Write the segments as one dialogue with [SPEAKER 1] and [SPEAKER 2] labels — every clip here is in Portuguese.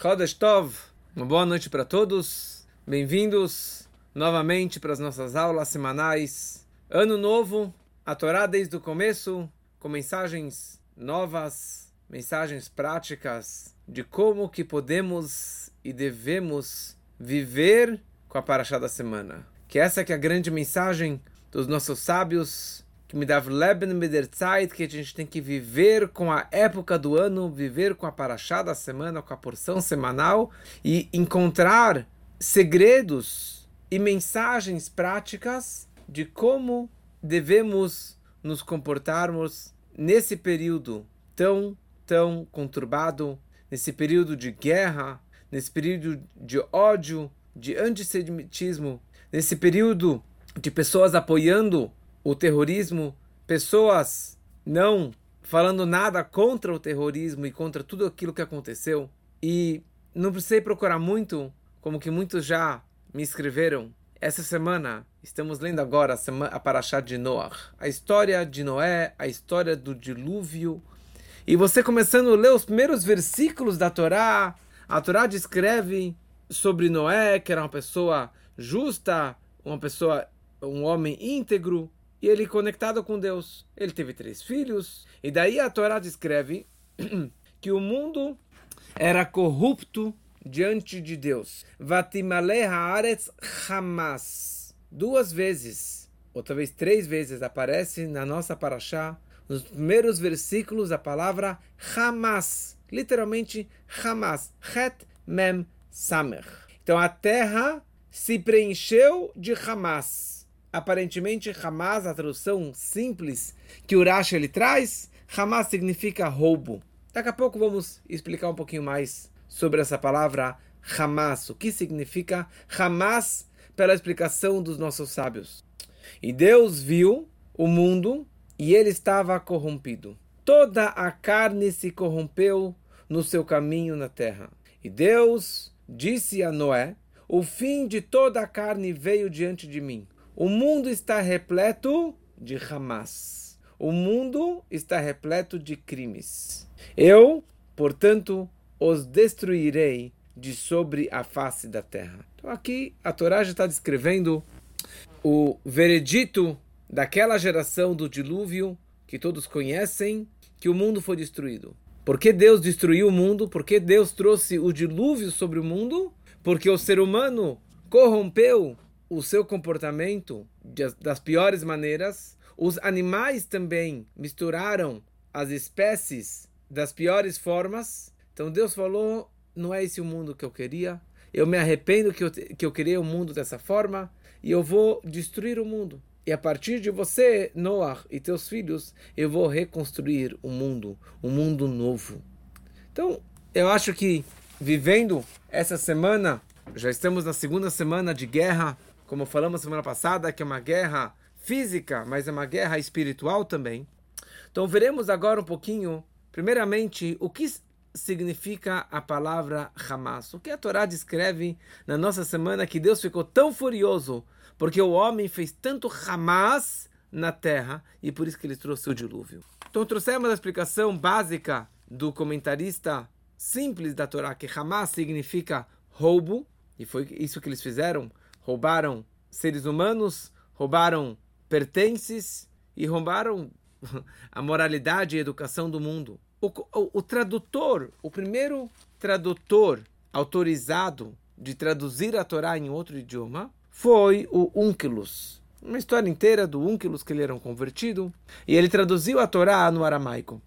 [SPEAKER 1] Chodesh Tov, uma boa noite para todos. Bem-vindos novamente para as nossas aulas semanais. Ano novo, a Torá desde o começo, com mensagens novas, mensagens práticas de como que podemos e devemos viver com a Paraxá da semana. Que essa que é a grande mensagem dos nossos sábios, que me dá Leben mit Zeit, que a gente tem que viver com a época do ano, viver com a paraxá da semana, com a porção semanal e encontrar segredos e mensagens práticas de como devemos nos comportarmos nesse período tão, tão conturbado, nesse período de guerra, nesse período de ódio, de antissemitismo, nesse período de pessoas apoiando o terrorismo, pessoas não falando nada contra o terrorismo e contra tudo aquilo que aconteceu. E não precisei procurar muito, como que muitos já me escreveram. Essa semana estamos lendo agora a, semana, a Parashá de Noah, a história de Noé, a história do dilúvio. E você começando a ler os primeiros versículos da Torá, a Torá descreve sobre Noé, que era uma pessoa justa, uma pessoa, um homem íntegro, e ele conectado com Deus. Ele teve três filhos, e daí a Torá descreve que o mundo era corrupto diante de Deus. Vatimale haaretz Hamas. Duas vezes, ou talvez três vezes, aparece na nossa paraxá, nos primeiros versículos, a palavra Hamas. Literalmente Hamas. Het Mem Samer. Então a terra se preencheu de Hamas aparentemente Hamas, a tradução simples que o ele traz, Hamas significa roubo. Daqui a pouco vamos explicar um pouquinho mais sobre essa palavra Hamas, o que significa Hamas pela explicação dos nossos sábios. E Deus viu o mundo e ele estava corrompido. Toda a carne se corrompeu no seu caminho na terra. E Deus disse a Noé: O fim de toda a carne veio diante de mim o mundo está repleto de Hamas. O mundo está repleto de crimes. Eu, portanto, os destruirei de sobre a face da terra. Então aqui a Torá já está descrevendo o veredito daquela geração do dilúvio que todos conhecem, que o mundo foi destruído. Por que Deus destruiu o mundo? Por que Deus trouxe o dilúvio sobre o mundo? Porque o ser humano corrompeu o seu comportamento das piores maneiras. Os animais também misturaram as espécies das piores formas. Então Deus falou: não é esse o mundo que eu queria. Eu me arrependo que eu, que eu criei o um mundo dessa forma e eu vou destruir o mundo. E a partir de você, Noah e teus filhos, eu vou reconstruir o um mundo, um mundo novo. Então, eu acho que vivendo essa semana, já estamos na segunda semana de guerra como falamos semana passada, que é uma guerra física, mas é uma guerra espiritual também. Então veremos agora um pouquinho, primeiramente, o que significa a palavra Hamas. O que a Torá descreve na nossa semana que Deus ficou tão furioso porque o homem fez tanto Hamas na terra e por isso que ele trouxe o dilúvio. Então trouxemos a explicação básica do comentarista simples da Torá que Hamas significa roubo e foi isso que eles fizeram roubaram seres humanos, roubaram pertences e roubaram a moralidade e a educação do mundo. O, o, o tradutor, o primeiro tradutor autorizado de traduzir a Torá em outro idioma foi o Unkelus. Uma história inteira do Unkelus que ele era um convertido e ele traduziu a Torá no aramaico.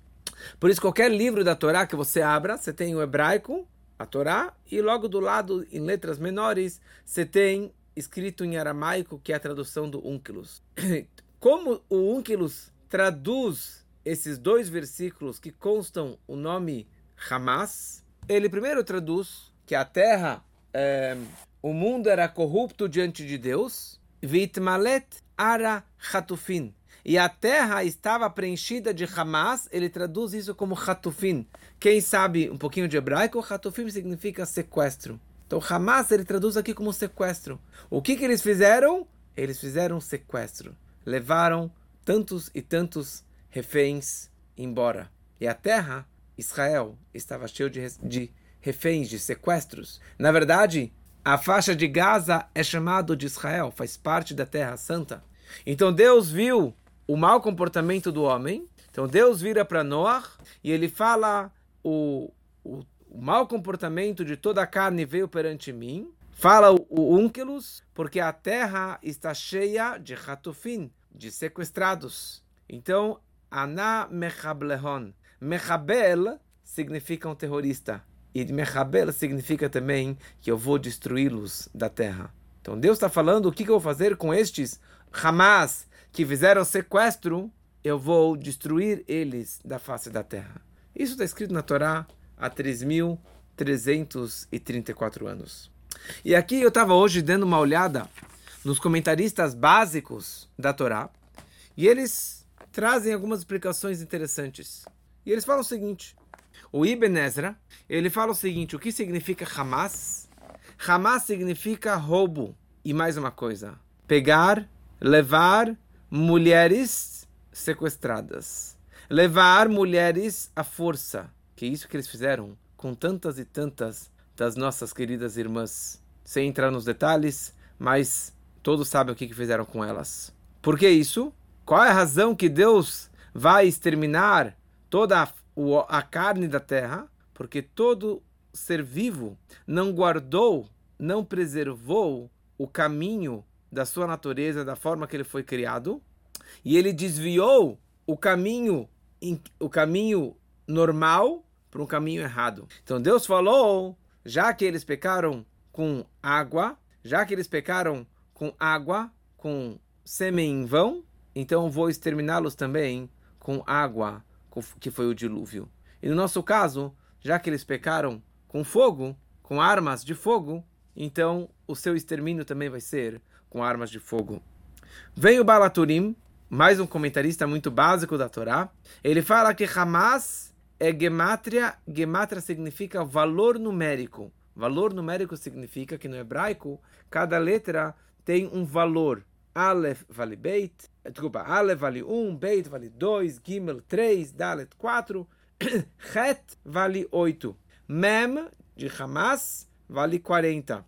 [SPEAKER 1] Por isso, qualquer livro da Torá que você abra, você tem o hebraico, a Torá, e logo do lado, em letras menores, você tem escrito em aramaico, que é a tradução do Unkelus. Como o Unkelus traduz esses dois versículos que constam o nome Hamas, ele primeiro traduz que a terra, é, o mundo era corrupto diante de Deus, Vitmalet ara hatufin, e a terra estava preenchida de Hamas, ele traduz isso como hatufin. Quem sabe um pouquinho de hebraico, hatufim significa sequestro. Então Hamas ele traduz aqui como sequestro. O que, que eles fizeram? Eles fizeram sequestro. Levaram tantos e tantos reféns embora. E a terra, Israel, estava cheio de, de reféns, de sequestros. Na verdade, a faixa de Gaza é chamado de Israel, faz parte da Terra Santa. Então Deus viu o mau comportamento do homem. Então Deus vira para Noah e ele fala o, o, o mau comportamento de toda a carne veio perante mim. Fala o, o Unkelus, porque a terra está cheia de ratufim, de sequestrados. Então, Ana Mechablehon. Mechabel significa um terrorista. E Mechabel significa também que eu vou destruí-los da terra. Então Deus está falando o que, que eu vou fazer com estes Hamas que fizeram sequestro. Eu vou destruir eles da face da terra. Isso está escrito na Torá há 3.334 anos. E aqui eu estava hoje dando uma olhada nos comentaristas básicos da Torá e eles trazem algumas explicações interessantes. E eles falam o seguinte: o Ibn Ezra, ele fala o seguinte: o que significa Hamas? Hamas significa roubo. E mais uma coisa: pegar, levar mulheres sequestradas. Levar mulheres à força. Que é isso que eles fizeram com tantas e tantas das nossas queridas irmãs. Sem entrar nos detalhes, mas todos sabem o que fizeram com elas. Por que isso? Qual é a razão que Deus vai exterminar toda a carne da terra? Porque todo ser vivo não guardou, não preservou o caminho da sua natureza, da forma que ele foi criado, e ele desviou o caminho, o caminho normal para um caminho errado. Então Deus falou, já que eles pecaram com água, já que eles pecaram com água, com sêmen em vão, então vou exterminá-los também com água, que foi o dilúvio. E no nosso caso, já que eles pecaram com fogo, com armas de fogo, então o seu extermínio também vai ser com armas de fogo. Vem o Balaturim, mais um comentarista muito básico da Torá. Ele fala que Hamas é gematria. Gematria significa valor numérico. Valor numérico significa que no hebraico cada letra tem um valor. Aleph vale Beit, desculpa, Aleph vale 1, Beit vale 2, Gimel 3, Dalet 4, Het vale 8, Mem de Hamas vale 40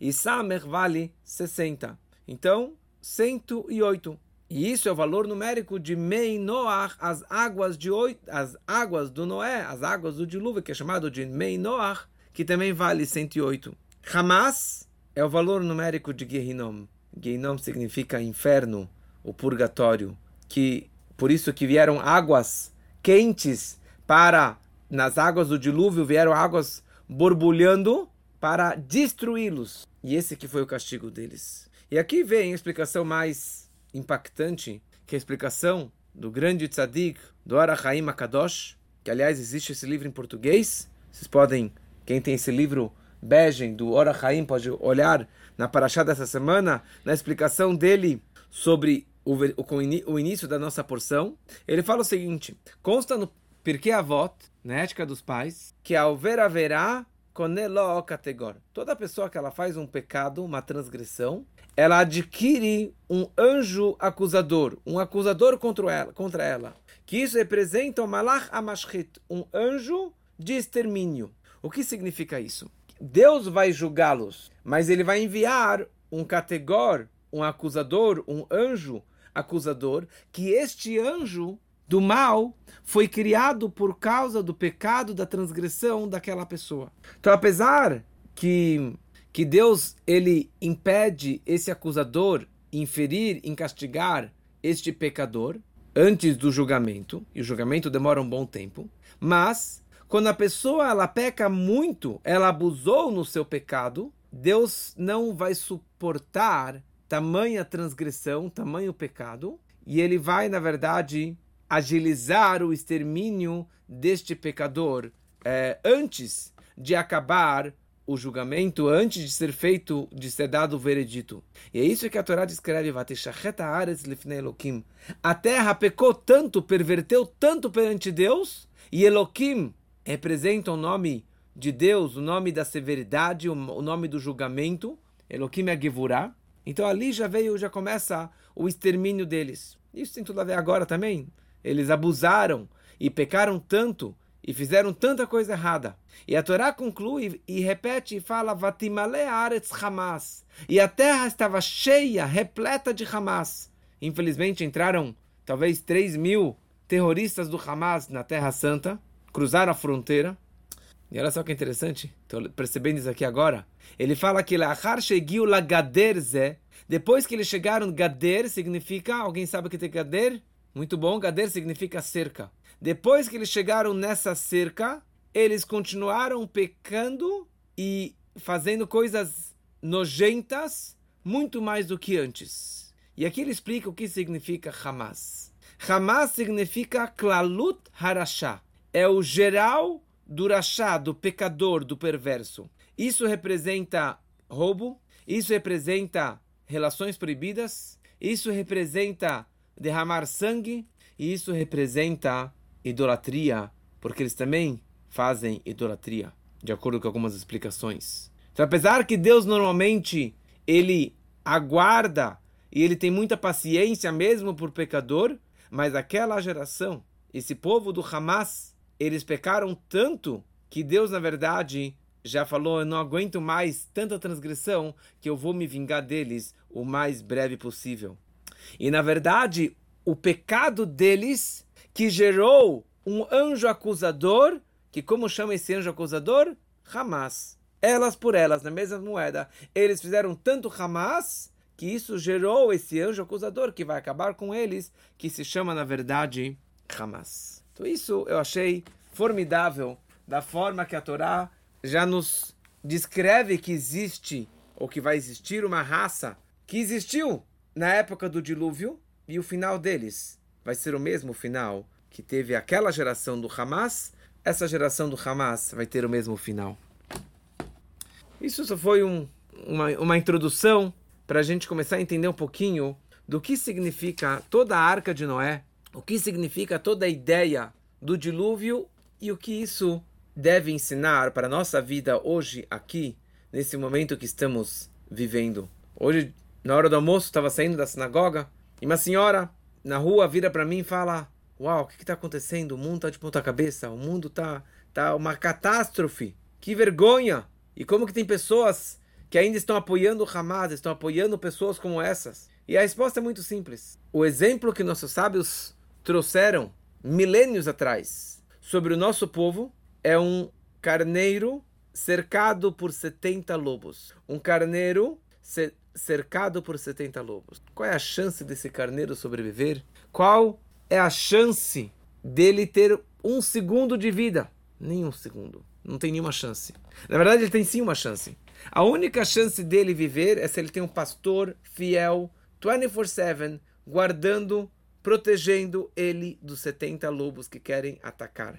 [SPEAKER 1] e Samer vale 60. Então, 108. E isso é o valor numérico de Mei Noach, as águas de oito, as águas do Noé, as águas do dilúvio, que é chamado de Mei Noach, que também vale 108. Hamas é o valor numérico de Gehinom. Gehinom significa inferno, o purgatório, que por isso que vieram águas quentes para nas águas do dilúvio vieram águas borbulhando para destruí-los. E esse que foi o castigo deles. E aqui vem a explicação mais impactante, que a explicação do grande tzadik, do Arahaim Akadosh, que aliás existe esse livro em português. Vocês podem, quem tem esse livro Bejem, do Ora Haim, pode olhar na paraxá dessa semana, na explicação dele sobre o, o, o, início da nossa porção. Ele fala o seguinte: consta no Pirkei Avot, na ética dos pais, que ao ver haverá Konelo categor. Toda pessoa que ela faz um pecado, uma transgressão, ela adquire um anjo acusador, um acusador contra ela, contra ela. Que isso representa o Malach Amashchit, um anjo de extermínio. O que significa isso? Deus vai julgá-los, mas ele vai enviar um categor, um acusador, um anjo acusador, que este anjo do mal foi criado por causa do pecado, da transgressão daquela pessoa. Então, apesar que, que Deus ele impede esse acusador inferir, em castigar este pecador antes do julgamento, e o julgamento demora um bom tempo, mas quando a pessoa ela peca muito, ela abusou no seu pecado, Deus não vai suportar tamanha transgressão, tamanho pecado, e ele vai, na verdade, agilizar o extermínio deste pecador é, antes de acabar o julgamento, antes de ser feito, de ser dado o veredito. E é isso que a Torá descreve: A terra pecou tanto, perverteu tanto perante Deus, e Elohim representa o nome de Deus, o nome da severidade, o nome do julgamento. Elohim é Gevurah. Então ali já veio, já começa o extermínio deles. Isso tem tudo a ver agora também eles abusaram e pecaram tanto e fizeram tanta coisa errada. E a Torá conclui e repete e fala: Vatimale Aretz Hamas. E a terra estava cheia, repleta de Hamas. Infelizmente entraram talvez 3 mil terroristas do Hamas na Terra Santa, cruzaram a fronteira. E olha só que interessante, estou percebendo isso aqui agora. Ele fala que Lachar Shegiu Lagaderze, depois que eles chegaram, Gader significa, alguém sabe o que tem Gader? Muito bom, Gader significa cerca. Depois que eles chegaram nessa cerca, eles continuaram pecando e fazendo coisas nojentas muito mais do que antes. E aqui ele explica o que significa Hamas. Hamas significa Klalut Harashá. É o geral do rachá, do pecador, do perverso. Isso representa roubo, isso representa relações proibidas, isso representa derramar sangue, e isso representa idolatria, porque eles também fazem idolatria, de acordo com algumas explicações. Então, apesar que Deus normalmente ele aguarda e ele tem muita paciência mesmo por pecador, mas aquela geração, esse povo do Hamas, eles pecaram tanto que Deus, na verdade, já falou: Eu não aguento mais tanta transgressão que eu vou me vingar deles o mais breve possível. E, na verdade, o pecado deles que gerou um anjo acusador, que como chama esse anjo acusador? Hamas. Elas por elas, na mesma moeda. Eles fizeram tanto Hamas que isso gerou esse anjo acusador que vai acabar com eles, que se chama, na verdade, Hamas. Então isso eu achei formidável da forma que a Torá já nos descreve que existe ou que vai existir uma raça que existiu na época do dilúvio e o final deles vai ser o mesmo final que teve aquela geração do Hamas, essa geração do Hamas vai ter o mesmo final. Isso só foi um, uma, uma introdução para a gente começar a entender um pouquinho do que significa toda a arca de Noé, o que significa toda a ideia do dilúvio e o que isso deve ensinar para a nossa vida hoje, aqui, nesse momento que estamos vivendo. Hoje, na hora do almoço, estava saindo da sinagoga e uma senhora na rua vira para mim e fala: Uau, o que está acontecendo? O mundo está de ponta cabeça, o mundo está tá uma catástrofe, que vergonha! E como que tem pessoas que ainda estão apoiando o Hamas, estão apoiando pessoas como essas? E a resposta é muito simples. O exemplo que nossos sábios trouxeram milênios atrás sobre o nosso povo é um carneiro cercado por 70 lobos. Um carneiro cercado por 70 lobos. Qual é a chance desse carneiro sobreviver? Qual é a chance dele ter um segundo de vida? Nenhum segundo. Não tem nenhuma chance. Na verdade, ele tem sim uma chance. A única chance dele viver é se ele tem um pastor fiel, 24-7, guardando, protegendo ele dos 70 lobos que querem atacar.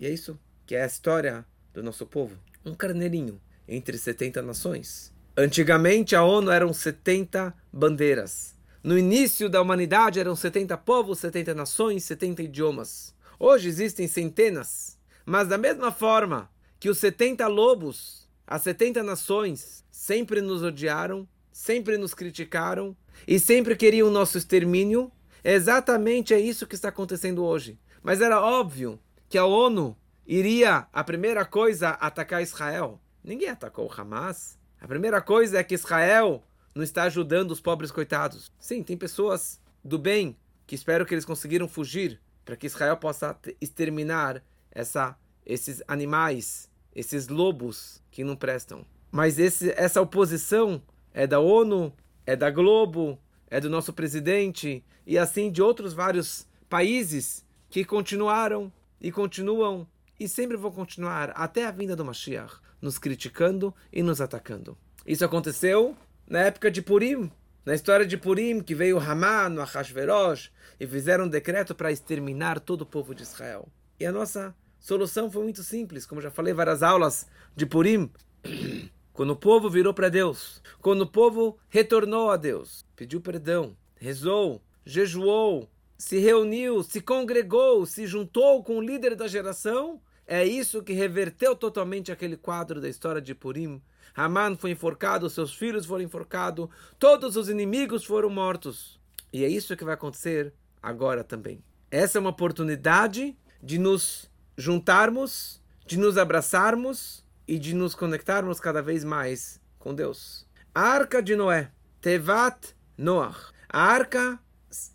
[SPEAKER 1] E é isso que é a história do nosso povo. Um carneirinho entre 70 nações. Antigamente a ONU eram 70 bandeiras. No início da humanidade eram 70 povos, 70 nações, 70 idiomas. Hoje existem centenas. Mas da mesma forma que os 70 lobos, as 70 nações, sempre nos odiaram, sempre nos criticaram e sempre queriam o nosso extermínio, exatamente é isso que está acontecendo hoje. Mas era óbvio que a ONU iria, a primeira coisa, atacar Israel. Ninguém atacou o Hamas. A primeira coisa é que Israel não está ajudando os pobres coitados. Sim, tem pessoas do bem que espero que eles conseguiram fugir para que Israel possa exterminar essa, esses animais, esses lobos que não prestam. Mas esse, essa oposição é da ONU, é da Globo, é do nosso presidente e assim de outros vários países que continuaram e continuam e sempre vão continuar até a vinda do Mashiach nos criticando e nos atacando. Isso aconteceu na época de Purim, na história de Purim, que veio Haman, o Ahashverosh, e fizeram um decreto para exterminar todo o povo de Israel. E a nossa solução foi muito simples, como já falei várias aulas de Purim. Quando o povo virou para Deus, quando o povo retornou a Deus, pediu perdão, rezou, jejuou, se reuniu, se congregou, se juntou com o líder da geração, é isso que reverteu totalmente aquele quadro da história de Purim. Haman foi enforcado, seus filhos foram enforcados, todos os inimigos foram mortos. E é isso que vai acontecer agora também. Essa é uma oportunidade de nos juntarmos, de nos abraçarmos e de nos conectarmos cada vez mais com Deus. A arca de Noé, Tevat Noach. A arca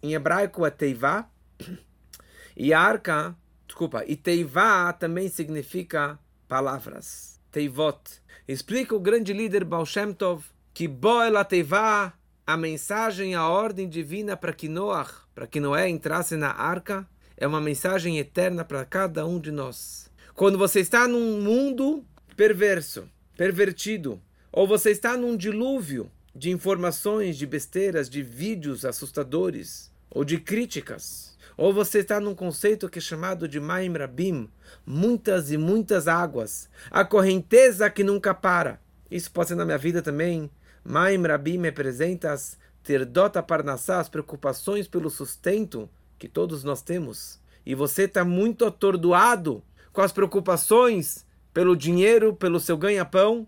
[SPEAKER 1] em hebraico é Teivá. E a arca, desculpa, e Teivá também significa palavras. Teivot. Explica o grande líder Baal Shem Tov que Boela Teivá, a mensagem, a ordem divina para que Noach, para que Noé entrasse na arca, é uma mensagem eterna para cada um de nós. Quando você está num mundo perverso, pervertido, ou você está num dilúvio de informações, de besteiras, de vídeos assustadores, ou de críticas, ou você está num conceito que é chamado de Maim Rabim, muitas e muitas águas, a correnteza que nunca para. Isso pode ser na minha vida também. Maim Rabim representa as Terdota Parnassá, as preocupações pelo sustento que todos nós temos. E você está muito atordoado com as preocupações pelo dinheiro, pelo seu ganha-pão.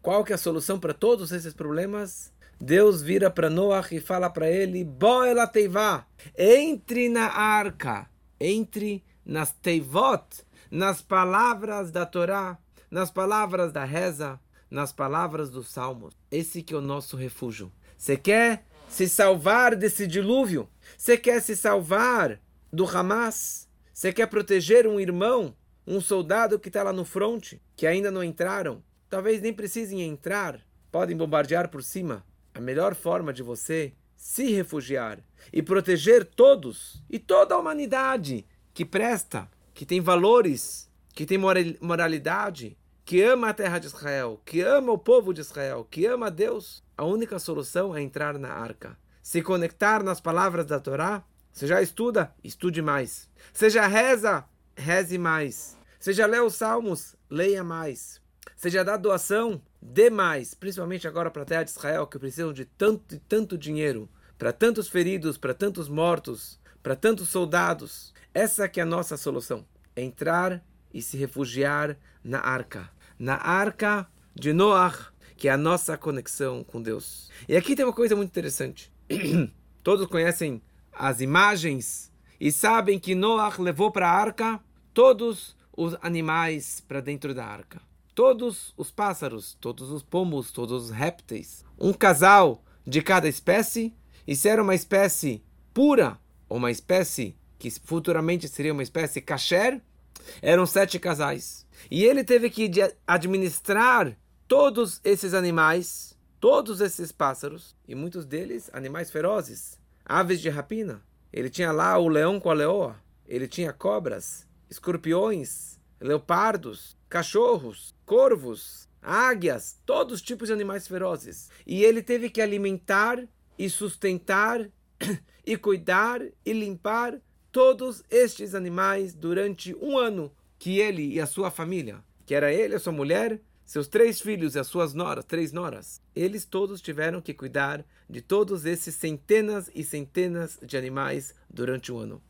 [SPEAKER 1] Qual que é a solução para todos esses problemas? Deus vira para Noach e fala para ele: Boela teivá, entre na arca, entre nas teivot, nas palavras da Torá, nas palavras da reza, nas palavras dos salmos. Esse que é o nosso refúgio. Você quer se salvar desse dilúvio? Você quer se salvar do Hamas? Você quer proteger um irmão, um soldado que está lá no fronte, que ainda não entraram? Talvez nem precisem entrar, podem bombardear por cima. A melhor forma de você se refugiar e proteger todos e toda a humanidade que presta, que tem valores, que tem moralidade, que ama a terra de Israel, que ama o povo de Israel, que ama Deus, a única solução é entrar na arca se conectar nas palavras da Torá, você já estuda? Estude mais. Você já reza? Reze mais. Você já lê os salmos? Leia mais. Já dá doação? Dê mais. Principalmente agora para a terra de Israel, que precisam de tanto e tanto dinheiro. Para tantos feridos, para tantos mortos, para tantos soldados. Essa que é a nossa solução. Entrar e se refugiar na arca. Na arca de Noach, que é a nossa conexão com Deus. E aqui tem uma coisa muito interessante. todos conhecem as imagens e sabem que Noah levou para a arca todos os animais para dentro da arca. Todos os pássaros, todos os pombos, todos os répteis. Um casal de cada espécie. E se era uma espécie pura, ou uma espécie que futuramente seria uma espécie kasher, eram sete casais. E ele teve que administrar todos esses animais todos esses pássaros, e muitos deles animais ferozes, aves de rapina. Ele tinha lá o leão com a leoa, ele tinha cobras, escorpiões, leopardos, cachorros, corvos, águias, todos os tipos de animais ferozes. E ele teve que alimentar e sustentar e cuidar e limpar todos estes animais durante um ano que ele e a sua família, que era ele, a sua mulher seus três filhos e as suas noras, três noras, eles todos tiveram que cuidar de todos esses centenas e centenas de animais durante o ano.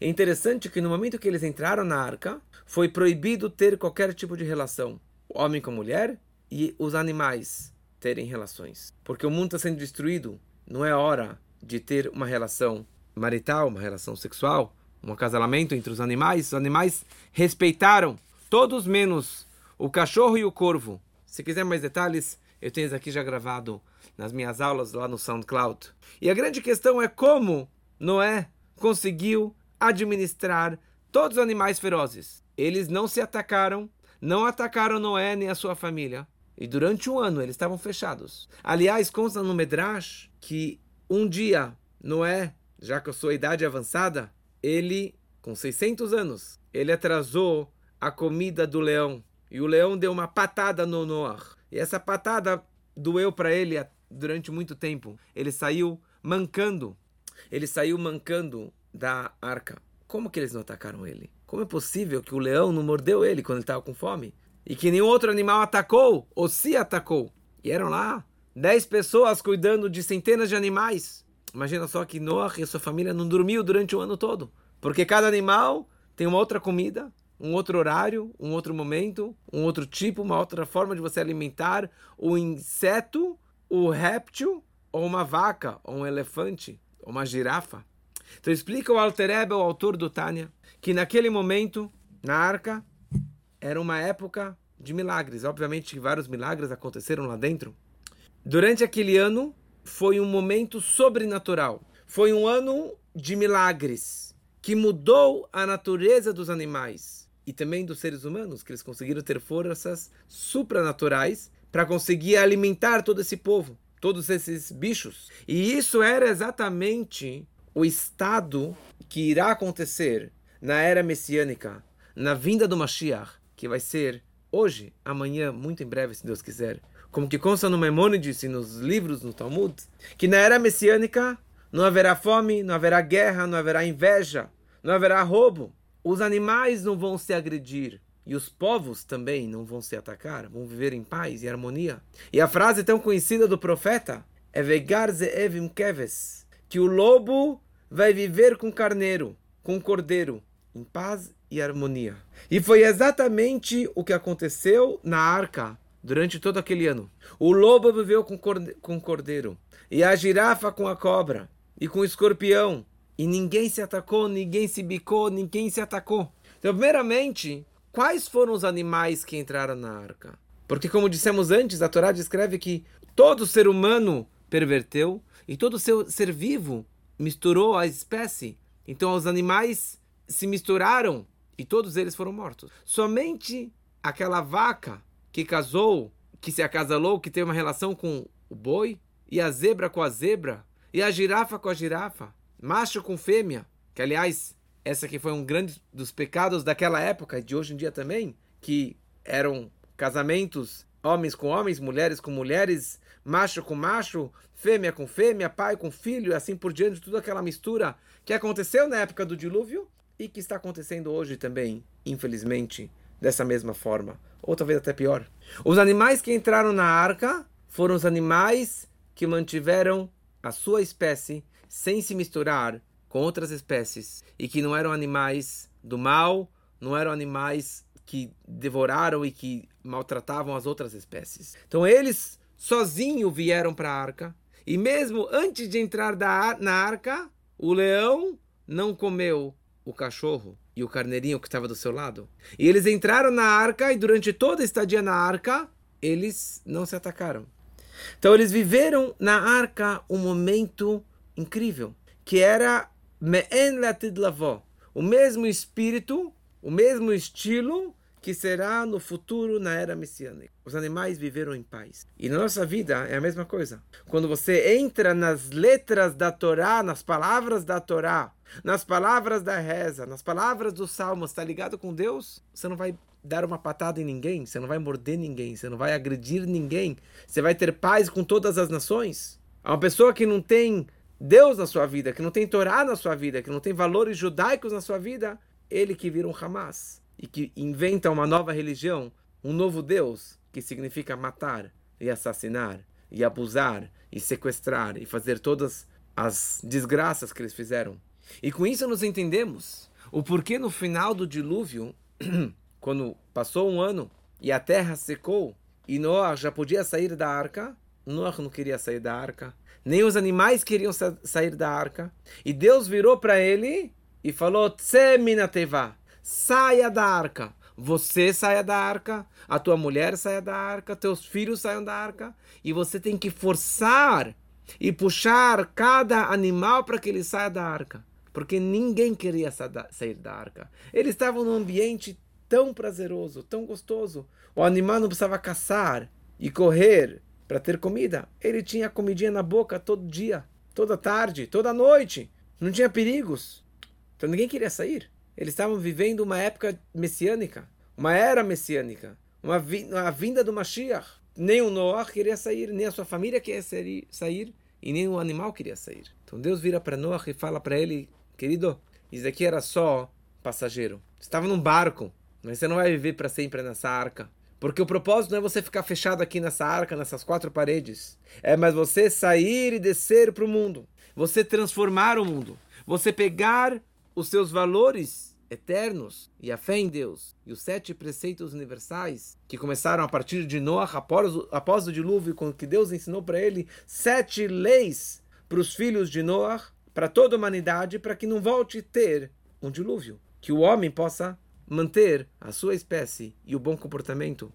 [SPEAKER 1] É interessante que no momento que eles entraram na arca, foi proibido ter qualquer tipo de relação, homem com mulher e os animais terem relações, porque o mundo está sendo destruído. Não é hora de ter uma relação marital, uma relação sexual, um acasalamento entre os animais. Os animais respeitaram todos menos o cachorro e o corvo. Se quiser mais detalhes, eu tenho isso aqui já gravado nas minhas aulas lá no SoundCloud. E a grande questão é como Noé conseguiu administrar todos os animais ferozes. Eles não se atacaram, não atacaram Noé nem a sua família. E durante um ano eles estavam fechados. Aliás, consta no Medrash que um dia Noé, já com a sua idade avançada, ele, com 600 anos, ele atrasou a comida do leão e o leão deu uma patada no Noah. E essa patada doeu para ele durante muito tempo. Ele saiu mancando. Ele saiu mancando da arca. Como que eles não atacaram ele? Como é possível que o leão não mordeu ele quando ele estava com fome? E que nenhum outro animal atacou ou se atacou? E eram lá dez pessoas cuidando de centenas de animais. Imagina só que Noah e sua família não dormiu durante o ano todo. Porque cada animal tem uma outra comida, um outro horário, um outro momento, um outro tipo, uma outra forma de você alimentar o inseto, o réptil, ou uma vaca, ou um elefante, ou uma girafa. Então explica o Alter Ebe, o autor do Tânia, que naquele momento na arca era uma época de milagres. Obviamente, vários milagres aconteceram lá dentro. Durante aquele ano, foi um momento sobrenatural. Foi um ano de milagres que mudou a natureza dos animais e também dos seres humanos, que eles conseguiram ter forças supranaturais para conseguir alimentar todo esse povo, todos esses bichos. E isso era exatamente o estado que irá acontecer na era messiânica, na vinda do Mashiach, que vai ser hoje, amanhã, muito em breve, se Deus quiser. Como que consta no Maimônides e nos livros no Talmud, que na era messiânica não haverá fome, não haverá guerra, não haverá inveja, não haverá roubo. Os animais não vão se agredir. E os povos também não vão se atacar, vão viver em paz e harmonia. E a frase tão conhecida do profeta é Vegar Zeevim Keves, que o lobo vai viver com carneiro, com cordeiro, em paz e harmonia. E foi exatamente o que aconteceu na arca durante todo aquele ano. O lobo viveu com cordeiro, e a girafa com a cobra, e com o escorpião. E ninguém se atacou, ninguém se bicou, ninguém se atacou. Então, primeiramente, quais foram os animais que entraram na arca? Porque, como dissemos antes, a Torá descreve que todo ser humano perverteu e todo ser vivo misturou a espécie. Então, os animais se misturaram e todos eles foram mortos. Somente aquela vaca que casou, que se acasalou, que tem uma relação com o boi, e a zebra com a zebra, e a girafa com a girafa, macho com fêmea, que aliás, essa que foi um grande dos pecados daquela época e de hoje em dia também, que eram casamentos homens com homens, mulheres com mulheres, macho com macho, fêmea com fêmea, pai com filho, e assim por diante, tudo aquela mistura que aconteceu na época do dilúvio e que está acontecendo hoje também, infelizmente, dessa mesma forma, ou talvez até pior. Os animais que entraram na arca foram os animais que mantiveram a sua espécie sem se misturar com outras espécies e que não eram animais do mal, não eram animais que devoraram e que maltratavam as outras espécies. Então eles sozinhos vieram para a arca e mesmo antes de entrar na arca, o leão não comeu o cachorro e o carneirinho que estava do seu lado. E eles entraram na arca e durante toda a estadia na arca, eles não se atacaram. Então eles viveram na arca um momento incrível, que era Me'en Latid Lavó, o mesmo espírito, o mesmo estilo que será no futuro na era messiânica. Os animais viveram em paz. E na nossa vida é a mesma coisa. Quando você entra nas letras da Torá, nas palavras da Torá, nas palavras da reza, nas palavras dos salmos, está ligado com Deus, você não vai dar uma patada em ninguém, você não vai morder ninguém, você não vai agredir ninguém, você vai ter paz com todas as nações. Uma pessoa que não tem Deus na sua vida, que não tem Torá na sua vida, que não tem valores judaicos na sua vida, ele que vira um Hamas e que inventa uma nova religião, um novo Deus, que significa matar e assassinar e abusar e sequestrar e fazer todas as desgraças que eles fizeram. E com isso nos entendemos o porquê no final do dilúvio, quando passou um ano e a terra secou e Noah já podia sair da arca, Noah não queria sair da arca, nem os animais queriam sa sair da arca, e Deus virou para ele e falou: Tse minateva, saia da arca. Você saia da arca, a tua mulher saia da arca, teus filhos saiam da arca, e você tem que forçar e puxar cada animal para que ele saia da arca, porque ninguém queria sair da arca. Eles estavam num ambiente tão prazeroso, tão gostoso. O animal não precisava caçar e correr para ter comida. Ele tinha comidinha na boca todo dia, toda tarde, toda noite. Não tinha perigos. Então ninguém queria sair. Eles estavam vivendo uma época messiânica, uma era messiânica, uma, vi uma vinda do Mashiach. Nem o Noah queria sair, nem a sua família queria sair, e nem o animal queria sair. Então Deus vira para Noah e fala para ele, querido, isso aqui era só passageiro. Estava num barco, mas você não vai viver para sempre nessa arca. Porque o propósito não é você ficar fechado aqui nessa arca, nessas quatro paredes. É mais você sair e descer para o mundo. Você transformar o mundo. Você pegar os seus valores eternos e a fé em Deus e os sete preceitos universais que começaram a partir de Noah após, após o dilúvio, com que Deus ensinou para ele sete leis para os filhos de Noah, para toda a humanidade, para que não volte a ter um dilúvio, que o homem possa manter a sua espécie e o bom comportamento.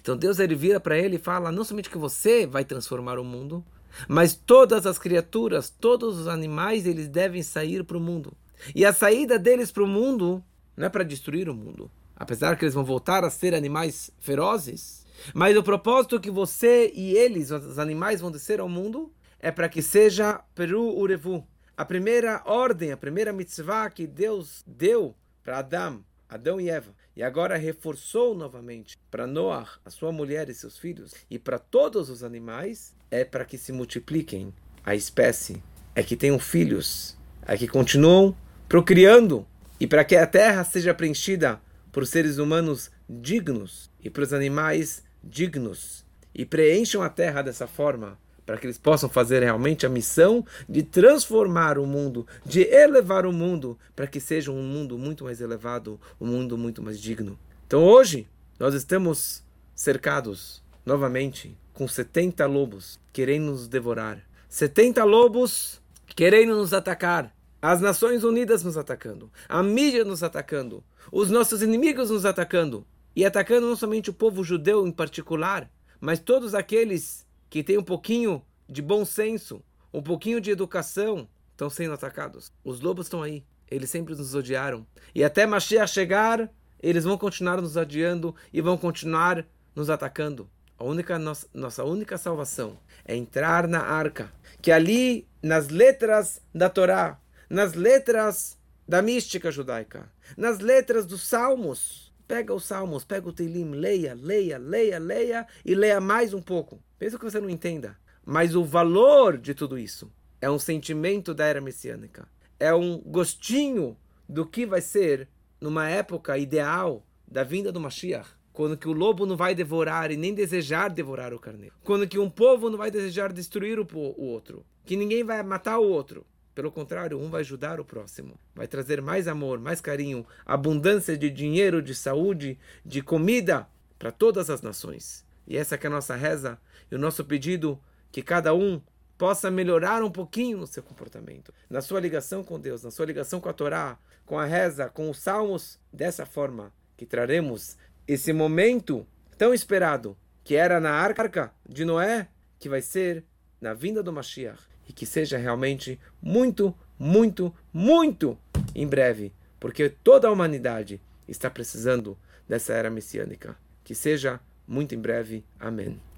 [SPEAKER 1] Então Deus ele vira para ele e fala: não somente que você vai transformar o mundo, mas todas as criaturas, todos os animais, eles devem sair para o mundo. E a saída deles para o mundo não é para destruir o mundo, apesar que eles vão voltar a ser animais ferozes. Mas o propósito que você e eles, os animais, vão descer ao mundo é para que seja Peru Urevu. A primeira ordem, a primeira mitzvah que Deus deu para Adão, Adão e Eva, e agora reforçou novamente para Noah, a sua mulher e seus filhos, e para todos os animais, é para que se multipliquem a espécie, é que tenham filhos, é que continuam procriando, e para que a terra seja preenchida por seres humanos dignos e por os animais dignos, e preencham a terra dessa forma para que eles possam fazer realmente a missão de transformar o mundo, de elevar o mundo, para que seja um mundo muito mais elevado, um mundo muito mais digno. Então hoje nós estamos cercados novamente com 70 lobos querendo nos devorar. 70 lobos querendo nos atacar. As Nações Unidas nos atacando, a mídia nos atacando, os nossos inimigos nos atacando e atacando não somente o povo judeu em particular, mas todos aqueles que têm um pouquinho de bom senso, um pouquinho de educação, estão sendo atacados. Os lobos estão aí. Eles sempre nos odiaram. E até Mashiach chegar, eles vão continuar nos odiando e vão continuar nos atacando. A única nossa, nossa única salvação é entrar na arca, que ali nas letras da Torá, nas letras da mística judaica, nas letras dos salmos, pega os salmos, pega o Teilim, leia, leia, leia, leia e leia mais um pouco. Mesmo que você não entenda. Mas o valor de tudo isso é um sentimento da era messiânica. É um gostinho do que vai ser numa época ideal da vinda do Mashiach. Quando que o lobo não vai devorar e nem desejar devorar o carneiro. Quando que um povo não vai desejar destruir o, o outro. Que ninguém vai matar o outro. Pelo contrário, um vai ajudar o próximo. Vai trazer mais amor, mais carinho, abundância de dinheiro, de saúde, de comida para todas as nações. E essa é a nossa reza e o nosso pedido que cada um possa melhorar um pouquinho no seu comportamento, na sua ligação com Deus, na sua ligação com a Torá, com a reza, com os salmos, dessa forma que traremos esse momento tão esperado, que era na arca de Noé, que vai ser na vinda do Mashiach, e que seja realmente muito, muito, muito em breve, porque toda a humanidade está precisando dessa era messiânica. Que seja muito em breve. Amém.